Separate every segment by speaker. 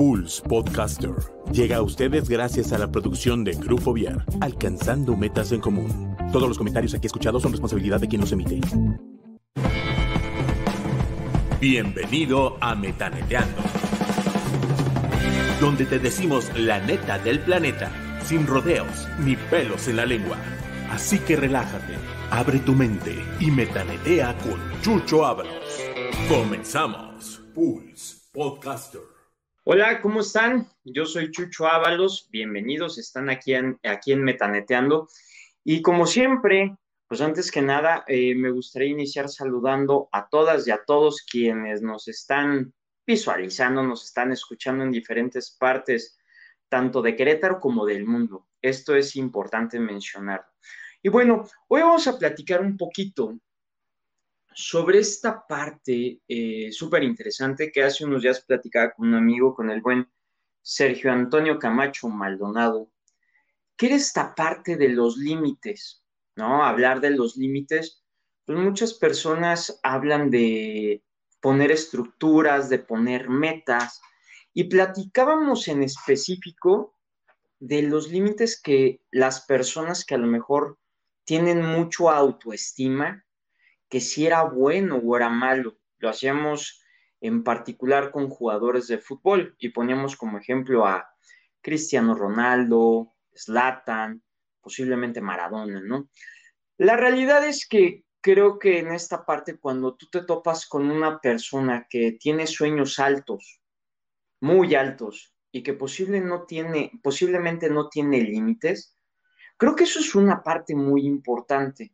Speaker 1: Pulse Podcaster llega a ustedes gracias a la producción de Grupo Viar, alcanzando metas en común. Todos los comentarios aquí escuchados son responsabilidad de quien los emite. Bienvenido a Metaneteando, donde te decimos la neta del planeta, sin rodeos ni pelos en la lengua. Así que relájate, abre tu mente y metanetea con Chucho Ábalos. Comenzamos. Pulse Podcaster.
Speaker 2: Hola, ¿cómo están? Yo soy Chucho Ábalos, bienvenidos, están aquí en, aquí en Metaneteando. Y como siempre, pues antes que nada, eh, me gustaría iniciar saludando a todas y a todos quienes nos están visualizando, nos están escuchando en diferentes partes, tanto de Querétaro como del mundo. Esto es importante mencionarlo. Y bueno, hoy vamos a platicar un poquito sobre esta parte eh, súper interesante que hace unos días platicaba con un amigo, con el buen Sergio Antonio Camacho Maldonado, que era esta parte de los límites, ¿no? Hablar de los límites, pues muchas personas hablan de poner estructuras, de poner metas, y platicábamos en específico de los límites que las personas que a lo mejor tienen mucho autoestima, que si era bueno o era malo. Lo hacíamos en particular con jugadores de fútbol y poníamos como ejemplo a Cristiano Ronaldo, Zlatan, posiblemente Maradona, ¿no? La realidad es que creo que en esta parte, cuando tú te topas con una persona que tiene sueños altos, muy altos, y que posiblemente no tiene límites, creo que eso es una parte muy importante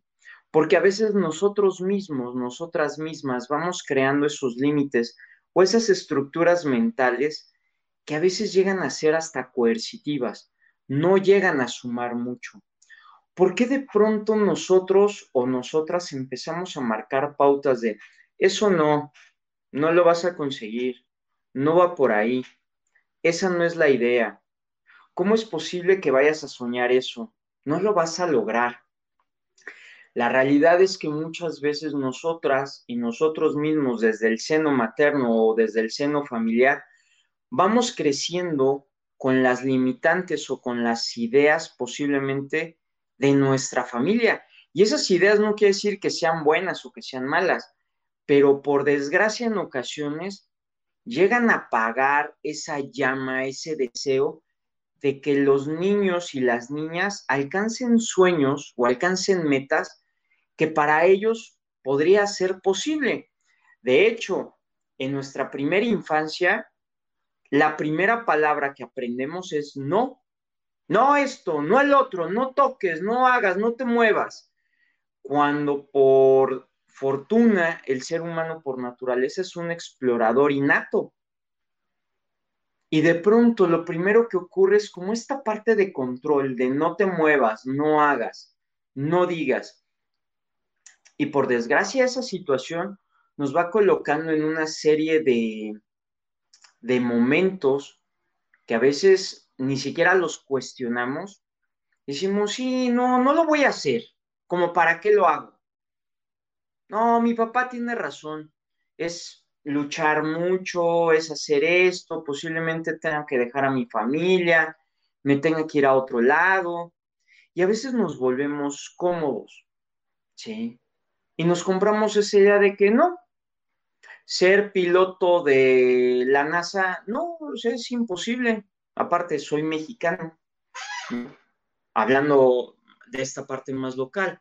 Speaker 2: porque a veces nosotros mismos, nosotras mismas, vamos creando esos límites o esas estructuras mentales que a veces llegan a ser hasta coercitivas, no llegan a sumar mucho. ¿Por qué de pronto nosotros o nosotras empezamos a marcar pautas de eso no, no lo vas a conseguir, no va por ahí, esa no es la idea? ¿Cómo es posible que vayas a soñar eso? No lo vas a lograr. La realidad es que muchas veces nosotras y nosotros mismos desde el seno materno o desde el seno familiar vamos creciendo con las limitantes o con las ideas posiblemente de nuestra familia. Y esas ideas no quiere decir que sean buenas o que sean malas, pero por desgracia en ocasiones llegan a apagar esa llama, ese deseo de que los niños y las niñas alcancen sueños o alcancen metas que para ellos podría ser posible. De hecho, en nuestra primera infancia, la primera palabra que aprendemos es no. No esto, no el otro, no toques, no hagas, no te muevas. Cuando por fortuna el ser humano por naturaleza es un explorador innato. Y de pronto lo primero que ocurre es como esta parte de control, de no te muevas, no hagas, no digas. Y por desgracia esa situación nos va colocando en una serie de, de momentos que a veces ni siquiera los cuestionamos. Decimos, sí, no, no lo voy a hacer. ¿Como para qué lo hago? No, mi papá tiene razón. Es luchar mucho, es hacer esto, posiblemente tenga que dejar a mi familia, me tenga que ir a otro lado. Y a veces nos volvemos cómodos, ¿sí? Y nos compramos esa idea de que no, ser piloto de la NASA, no, es imposible. Aparte, soy mexicano, hablando de esta parte más local.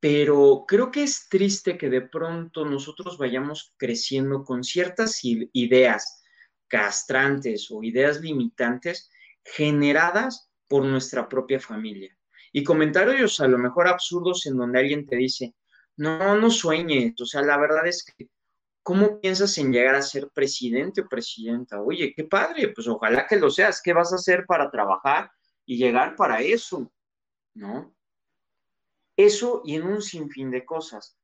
Speaker 2: Pero creo que es triste que de pronto nosotros vayamos creciendo con ciertas ideas castrantes o ideas limitantes generadas por nuestra propia familia. Y comentarios a lo mejor absurdos en donde alguien te dice, no, no sueñes. O sea, la verdad es que, ¿cómo piensas en llegar a ser presidente o presidenta? Oye, qué padre, pues ojalá que lo seas. ¿Qué vas a hacer para trabajar y llegar para eso? ¿No? Eso y en un sinfín de cosas.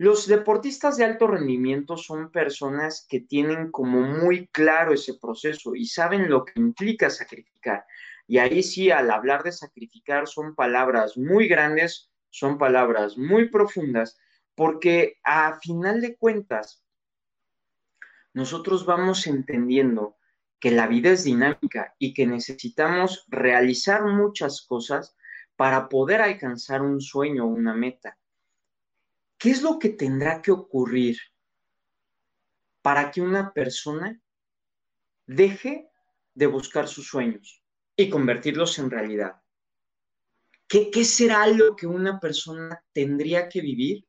Speaker 2: Los deportistas de alto rendimiento son personas que tienen como muy claro ese proceso y saben lo que implica sacrificar. Y ahí sí, al hablar de sacrificar, son palabras muy grandes son palabras muy profundas porque a final de cuentas nosotros vamos entendiendo que la vida es dinámica y que necesitamos realizar muchas cosas para poder alcanzar un sueño o una meta. ¿Qué es lo que tendrá que ocurrir para que una persona deje de buscar sus sueños y convertirlos en realidad? ¿Qué, ¿Qué, será lo que una persona tendría que vivir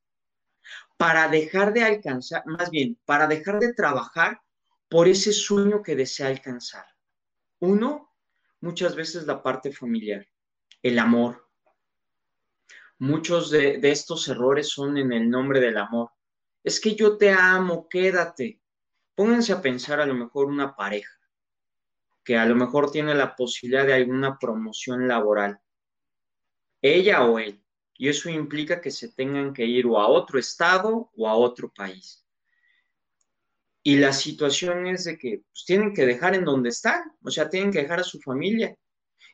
Speaker 2: para dejar de alcanzar, más bien, para dejar de trabajar por ese sueño que desea alcanzar? Uno, muchas veces la parte familiar, el amor. Muchos de, de estos errores son en el nombre del amor. Es que yo te amo, quédate. Pónganse a pensar a lo mejor una pareja que a lo mejor tiene la posibilidad de alguna promoción laboral ella o él. Y eso implica que se tengan que ir o a otro estado o a otro país. Y la situación es de que pues, tienen que dejar en donde están, o sea, tienen que dejar a su familia.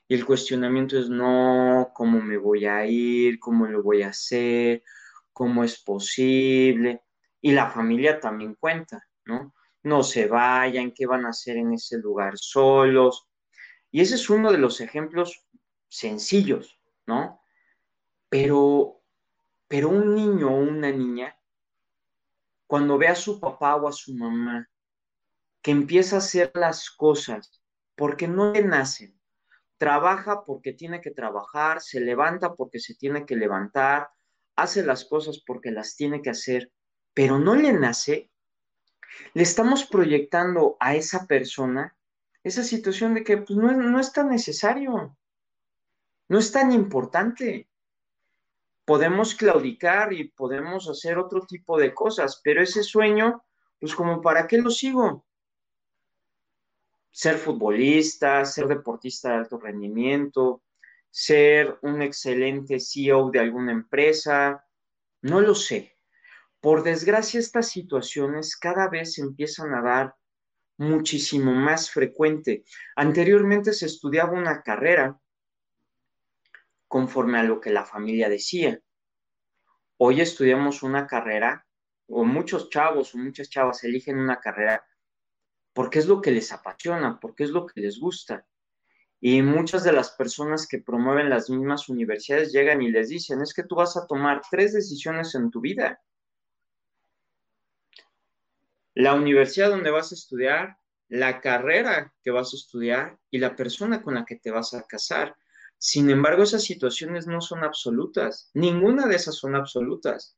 Speaker 2: Y el cuestionamiento es, no, ¿cómo me voy a ir? ¿Cómo lo voy a hacer? ¿Cómo es posible? Y la familia también cuenta, ¿no? No se vayan, ¿qué van a hacer en ese lugar solos? Y ese es uno de los ejemplos sencillos, ¿no? Pero, pero un niño o una niña, cuando ve a su papá o a su mamá, que empieza a hacer las cosas porque no le nacen, trabaja porque tiene que trabajar, se levanta porque se tiene que levantar, hace las cosas porque las tiene que hacer, pero no le nace, le estamos proyectando a esa persona esa situación de que pues, no, no es tan necesario, no es tan importante. Podemos claudicar y podemos hacer otro tipo de cosas, pero ese sueño, pues como para qué lo sigo? Ser futbolista, ser deportista de alto rendimiento, ser un excelente CEO de alguna empresa, no lo sé. Por desgracia, estas situaciones cada vez se empiezan a dar muchísimo más frecuente. Anteriormente se estudiaba una carrera conforme a lo que la familia decía. Hoy estudiamos una carrera, o muchos chavos o muchas chavas eligen una carrera porque es lo que les apasiona, porque es lo que les gusta. Y muchas de las personas que promueven las mismas universidades llegan y les dicen, es que tú vas a tomar tres decisiones en tu vida. La universidad donde vas a estudiar, la carrera que vas a estudiar y la persona con la que te vas a casar. Sin embargo, esas situaciones no son absolutas. Ninguna de esas son absolutas.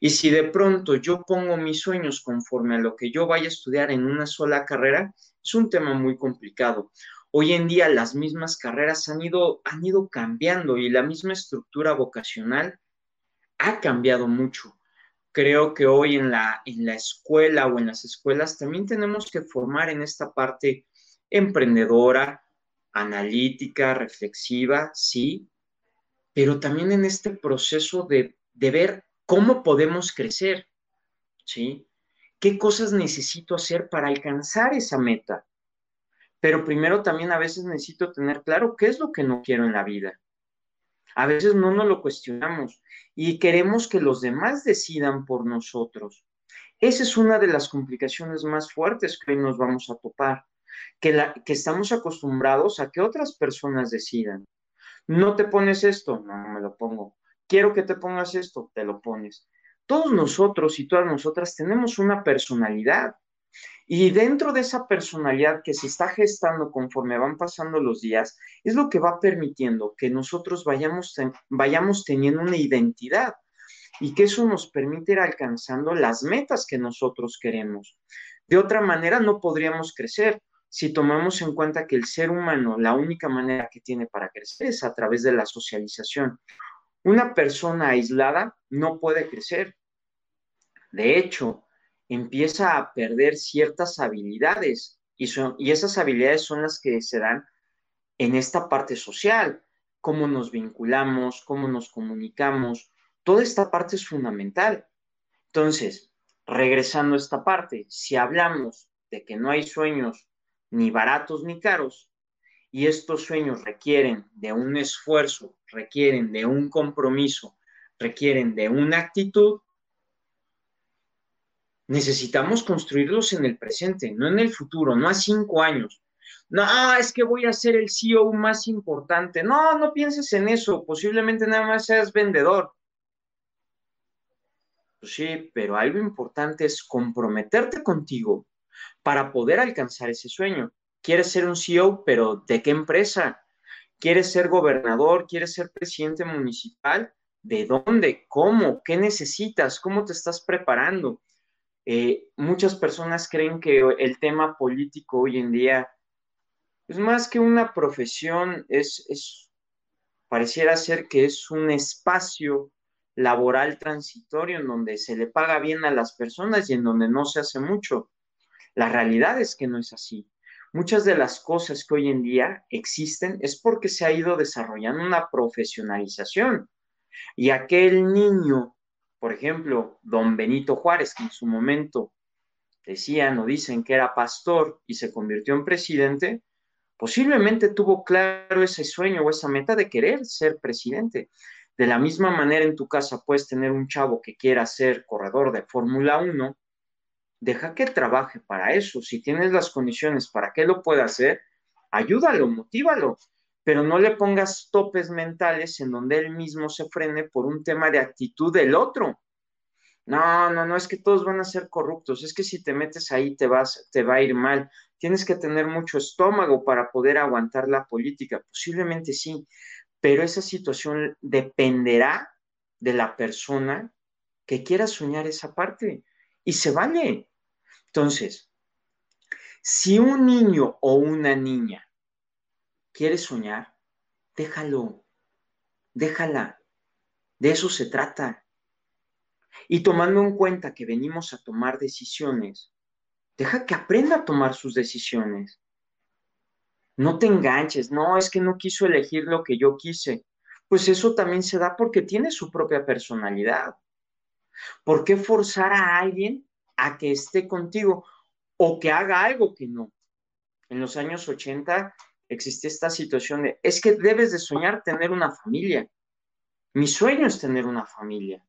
Speaker 2: Y si de pronto yo pongo mis sueños conforme a lo que yo vaya a estudiar en una sola carrera, es un tema muy complicado. Hoy en día las mismas carreras han ido, han ido cambiando y la misma estructura vocacional ha cambiado mucho. Creo que hoy en la, en la escuela o en las escuelas también tenemos que formar en esta parte emprendedora, analítica, reflexiva, sí, pero también en este proceso de, de ver cómo podemos crecer, ¿sí? ¿Qué cosas necesito hacer para alcanzar esa meta? Pero primero también a veces necesito tener claro qué es lo que no quiero en la vida. A veces no nos lo cuestionamos y queremos que los demás decidan por nosotros. Esa es una de las complicaciones más fuertes que hoy nos vamos a topar que, estamos acostumbrados a que otras personas decidan. No te pones esto, no, no me lo pongo. Quiero que te pongas esto, te lo pones. Todos nosotros y todas nosotras tenemos una personalidad. Y dentro de esa personalidad que se está gestando conforme van pasando los días, es lo que va permitiendo que nosotros vayamos, vayamos teniendo una identidad y que eso nos permite ir alcanzando las metas que nosotros queremos. De otra manera, no podríamos crecer si tomamos en cuenta que el ser humano, la única manera que tiene para crecer es a través de la socialización. Una persona aislada no puede crecer. De hecho, empieza a perder ciertas habilidades y, son, y esas habilidades son las que se dan en esta parte social, cómo nos vinculamos, cómo nos comunicamos, toda esta parte es fundamental. Entonces, regresando a esta parte, si hablamos de que no hay sueños ni baratos ni caros, y estos sueños requieren de un esfuerzo, requieren de un compromiso, requieren de una actitud, necesitamos construirlos en el presente, no en el futuro, no a cinco años. No, es que voy a ser el CEO más importante. No, no pienses en eso. Posiblemente nada más seas vendedor. Pues sí, pero algo importante es comprometerte contigo para poder alcanzar ese sueño. ¿Quieres ser un CEO, pero ¿de qué empresa? ¿Quieres ser gobernador? ¿Quieres ser presidente municipal? ¿De dónde? ¿Cómo? ¿Qué necesitas? ¿Cómo te estás preparando? Eh, muchas personas creen que el tema político hoy en día es más que una profesión, es, pareciera ser que es un espacio laboral transitorio en donde se le paga bien a las personas y en donde no se hace mucho. La realidad es que no es así. Muchas de las cosas que hoy en día existen es porque se ha ido desarrollando una profesionalización. Y aquel niño, por ejemplo, don Benito Juárez, que en su momento decían o dicen que era pastor y se convirtió en presidente, posiblemente tuvo claro ese sueño o esa meta de querer ser presidente. De la misma manera en tu casa puedes tener un chavo que quiera ser corredor de Fórmula 1, deja que trabaje para eso. Si tienes las condiciones para que lo pueda hacer, ayúdalo, motívalo, pero no le pongas topes mentales en donde él mismo se frene por un tema de actitud del otro. No, no, no, es que todos van a ser corruptos, es que si te metes ahí te vas, te va a ir mal. Tienes que tener mucho estómago para poder aguantar la política, posiblemente sí, pero esa situación dependerá de la persona que quiera soñar esa parte y se vale. Entonces, si un niño o una niña quiere soñar, déjalo, déjala. De eso se trata. Y tomando en cuenta que venimos a tomar decisiones, deja que aprenda a tomar sus decisiones. No te enganches, no, es que no quiso elegir lo que yo quise. Pues eso también se da porque tiene su propia personalidad. ¿Por qué forzar a alguien a que esté contigo o que haga algo que no? En los años 80 existía esta situación de, es que debes de soñar tener una familia. Mi sueño es tener una familia.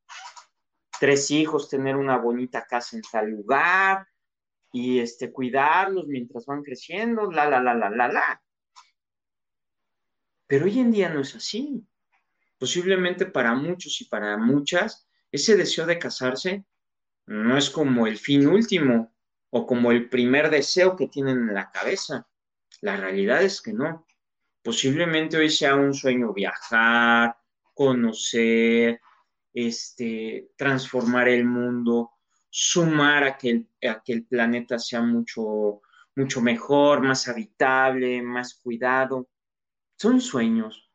Speaker 2: Tres hijos, tener una bonita casa en tal lugar, y este, cuidarlos mientras van creciendo, la, la, la, la, la, la. Pero hoy en día no es así. Posiblemente para muchos y para muchas, ese deseo de casarse no es como el fin último o como el primer deseo que tienen en la cabeza. La realidad es que no. Posiblemente hoy sea un sueño viajar, conocer, este, transformar el mundo, sumar a que el, planeta sea mucho, mucho mejor, más habitable, más cuidado. Son sueños,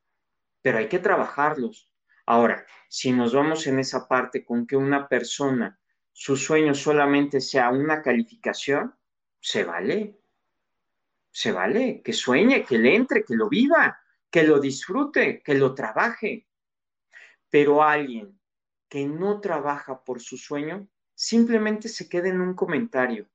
Speaker 2: pero hay que trabajarlos. Ahora, si nos vamos en esa parte con que una persona, su sueño solamente sea una calificación, se vale. Se vale, que sueñe, que le entre, que lo viva, que lo disfrute, que lo trabaje. Pero alguien que no trabaja por su sueño, simplemente se quede en un comentario,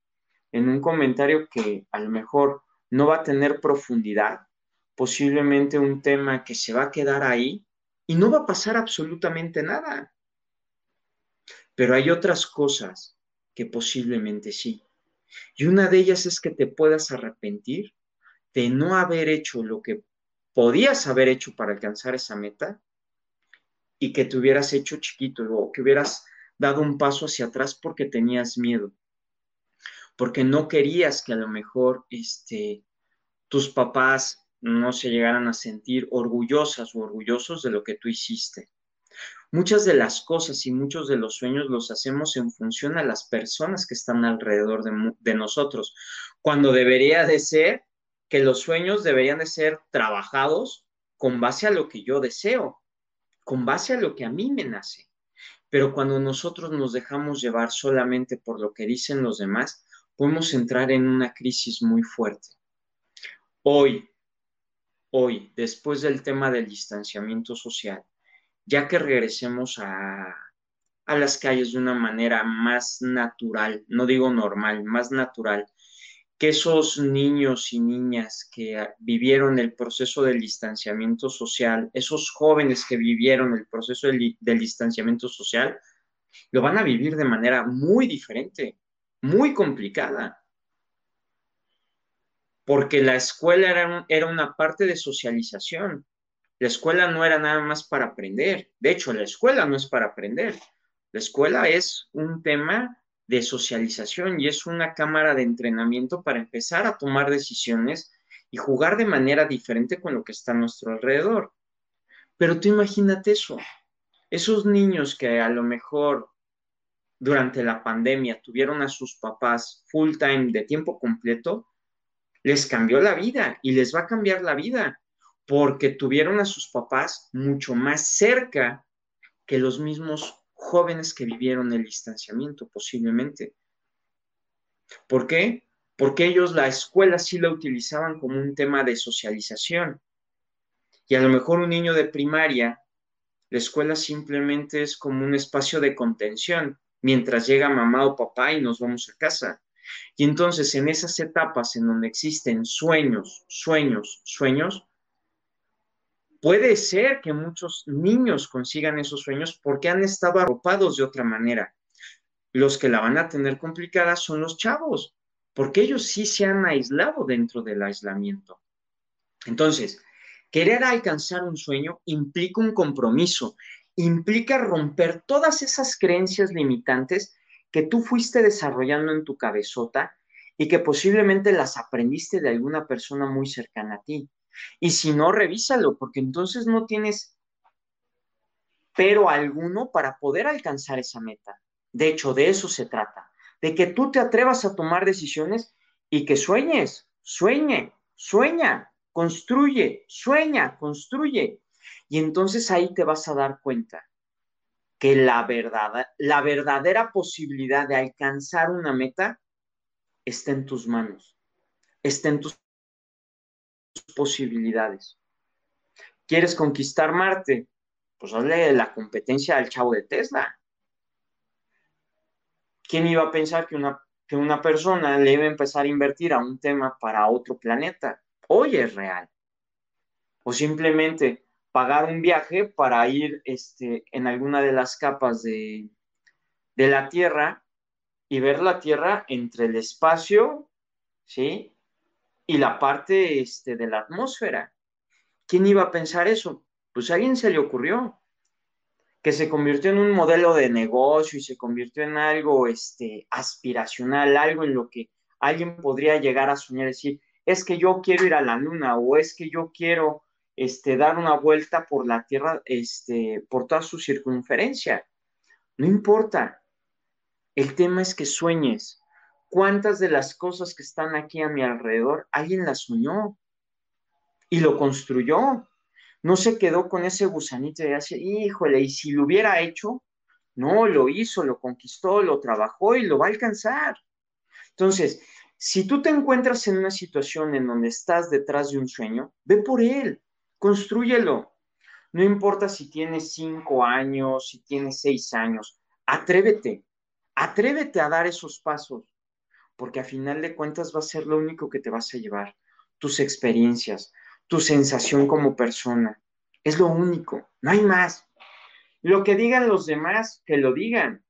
Speaker 2: en un comentario que a lo mejor no va a tener profundidad, posiblemente un tema que se va a quedar ahí y no va a pasar absolutamente nada. Pero hay otras cosas que posiblemente sí. Y una de ellas es que te puedas arrepentir de no haber hecho lo que podías haber hecho para alcanzar esa meta y que te hubieras hecho chiquito o que hubieras dado un paso hacia atrás porque tenías miedo, porque no querías que a lo mejor este, tus papás no se llegaran a sentir orgullosas o orgullosos de lo que tú hiciste. Muchas de las cosas y muchos de los sueños los hacemos en función a las personas que están alrededor de, de nosotros, cuando debería de ser que los sueños deberían de ser trabajados con base a lo que yo deseo, con base a lo que a mí me nace. Pero cuando nosotros nos dejamos llevar solamente por lo que dicen los demás, podemos entrar en una crisis muy fuerte. Hoy, hoy, después del tema del distanciamiento social, ya que regresemos a, las calles de una manera más natural, no digo normal, más natural, que esos niños y niñas que vivieron el proceso del distanciamiento social, esos jóvenes que vivieron el proceso del, distanciamiento social, lo van a vivir de manera muy diferente. muy complicada. Porque la escuela era, era una parte de socialización. La escuela no era nada más para aprender. De hecho, la escuela no es para aprender. La escuela es un tema de socialización y es una cámara de entrenamiento para empezar a tomar decisiones y jugar de manera diferente con lo que está a nuestro alrededor. Pero tú imagínate eso, esos niños que a lo mejor durante la pandemia tuvieron a sus papás full time de tiempo completo, les cambió la vida y les va a cambiar la vida porque tuvieron a sus papás mucho más cerca que los mismos jóvenes que vivieron el distanciamiento posiblemente. ¿Por qué? Porque ellos la escuela sí la utilizaban como un tema de socialización. Y a lo mejor un niño de primaria, la escuela simplemente es como un espacio de contención mientras llega mamá o papá y nos vamos a casa. Y entonces en esas etapas en donde existen sueños, sueños, sueños, Puede ser que muchos niños consigan esos sueños porque han estado arropados de otra manera. Los que la van a tener complicada son los chavos, porque ellos sí se han aislado dentro del aislamiento. Entonces, querer alcanzar un sueño implica un compromiso, implica romper todas esas creencias limitantes que tú fuiste desarrollando en tu cabezota y que posiblemente las aprendiste de alguna persona muy cercana a ti. Y si no, revísalo, porque entonces no tienes pero alguno para poder alcanzar esa meta. De hecho, de eso se trata, de que tú te atrevas a tomar decisiones y que sueñes, sueñe, sueña, construye, sueña, construye. Y entonces ahí te vas a dar cuenta que la verdad, la verdadera posibilidad de alcanzar una meta está en tus manos, está en tus posibilidades. ¿Quieres conquistar Marte? Pues hazle la competencia al chavo de Tesla. ¿Quién iba a pensar que una, que una persona le iba a empezar a invertir a un tema para otro planeta? Hoy es real. O simplemente pagar un viaje para ir este, en alguna de las capas de, de la Tierra y ver la Tierra entre el espacio, ¿sí? y la parte este, de la atmósfera. ¿Quién iba a pensar eso? Pues a alguien se le ocurrió, que se convirtió en un modelo de negocio y se convirtió en algo este, aspiracional, algo en lo que alguien podría llegar a soñar, decir, es que yo quiero ir a la luna o es que yo quiero este, dar una vuelta por la Tierra, este, por toda su circunferencia. No importa. El tema es que sueñes, ¿Cuántas de las cosas que están aquí a mi alrededor alguien las soñó y lo construyó? No se quedó con ese gusanito de decir, híjole, y si lo hubiera hecho, no, lo hizo, lo conquistó, lo trabajó y lo va a alcanzar. Entonces, si tú te encuentras en una situación en donde estás detrás de un sueño, ve por él, construyelo. No importa si tienes cinco años, si tienes seis años, atrévete, atrévete a dar esos pasos porque a final de cuentas va a ser lo único que te vas a llevar, tus experiencias, tu sensación como persona. Es lo único, no hay más. Lo que digan los demás, que lo digan,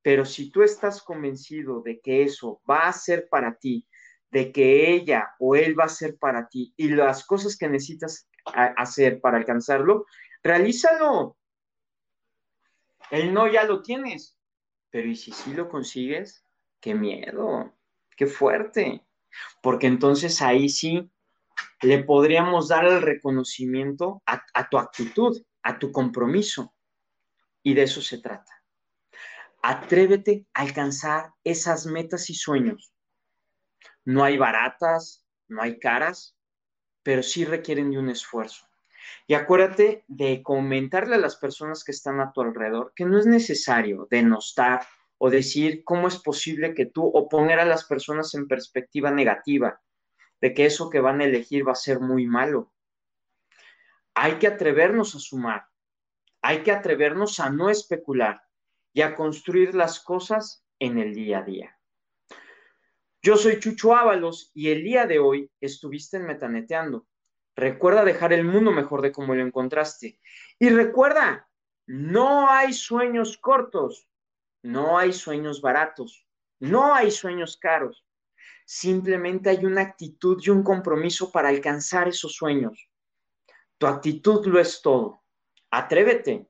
Speaker 2: pero si tú estás convencido de que eso va a ser para ti, de que ella o él va a ser para ti y las cosas que necesitas hacer para alcanzarlo, realízalo. El no ya lo tienes, pero ¿y si sí lo consigues? ¡Qué miedo! qué fuerte, porque entonces ahí sí le podríamos dar el reconocimiento a, tu actitud, a tu compromiso. Y de eso se trata. Atrévete a alcanzar esas metas y sueños. No hay baratas, no hay caras, pero sí requieren de un esfuerzo. Y acuérdate de comentarle a las personas que están a tu alrededor que no es necesario denostar o decir cómo es posible que tú o poner a las personas en perspectiva negativa de que eso que van a elegir va a ser muy malo. Hay que atrevernos a sumar, hay que atrevernos a no especular y a construir las cosas en el día a día. Yo soy Chucho Ábalos y el día de hoy estuviste Metaneteando. Recuerda dejar el mundo mejor de como lo encontraste. Y recuerda, no hay sueños cortos, no hay sueños baratos, No hay sueños caros. Simplemente hay una actitud y un compromiso para alcanzar esos sueños. Tu actitud lo es todo. Atrévete.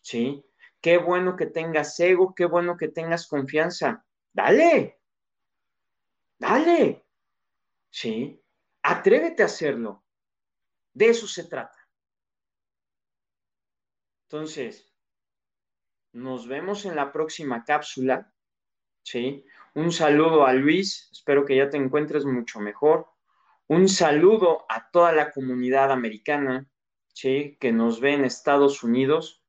Speaker 2: ¿Sí? Qué bueno que tengas ego, qué bueno que tengas confianza. Dale. Dale. ¿Sí? Atrévete a hacerlo. De eso se trata. Entonces, nos vemos en la próxima cápsula. ¿sí? Un saludo a Luis, espero que ya te encuentres mucho mejor. Un saludo a toda la comunidad americana, ¿sí? Que nos ve en Estados Unidos.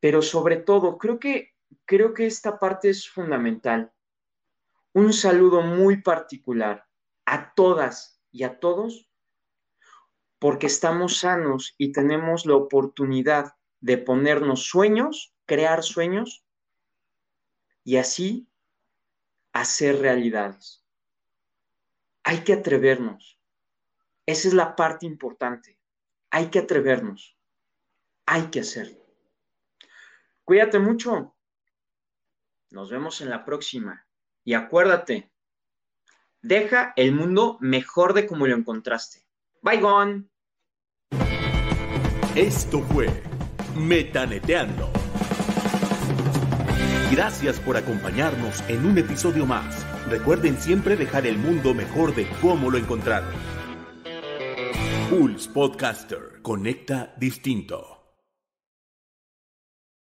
Speaker 2: Pero sobre todo, creo que, creo que esta parte es fundamental. Un saludo muy particular a todas y a todos, porque estamos sanos y tenemos la oportunidad de ponernos sueños, crear sueños y así hacer realidades. Hay que atrevernos. Esa es la parte importante. Hay que atrevernos. Hay que hacerlo. Cuídate mucho. Nos vemos en la próxima. Y acuérdate, deja el mundo mejor de como lo encontraste. Bye, gone.
Speaker 1: Esto fue Metaneteando. Gracias por acompañarnos en un episodio más. Recuerden siempre dejar el mundo mejor de cómo lo encontraron. Pulse Podcaster. Conecta distinto.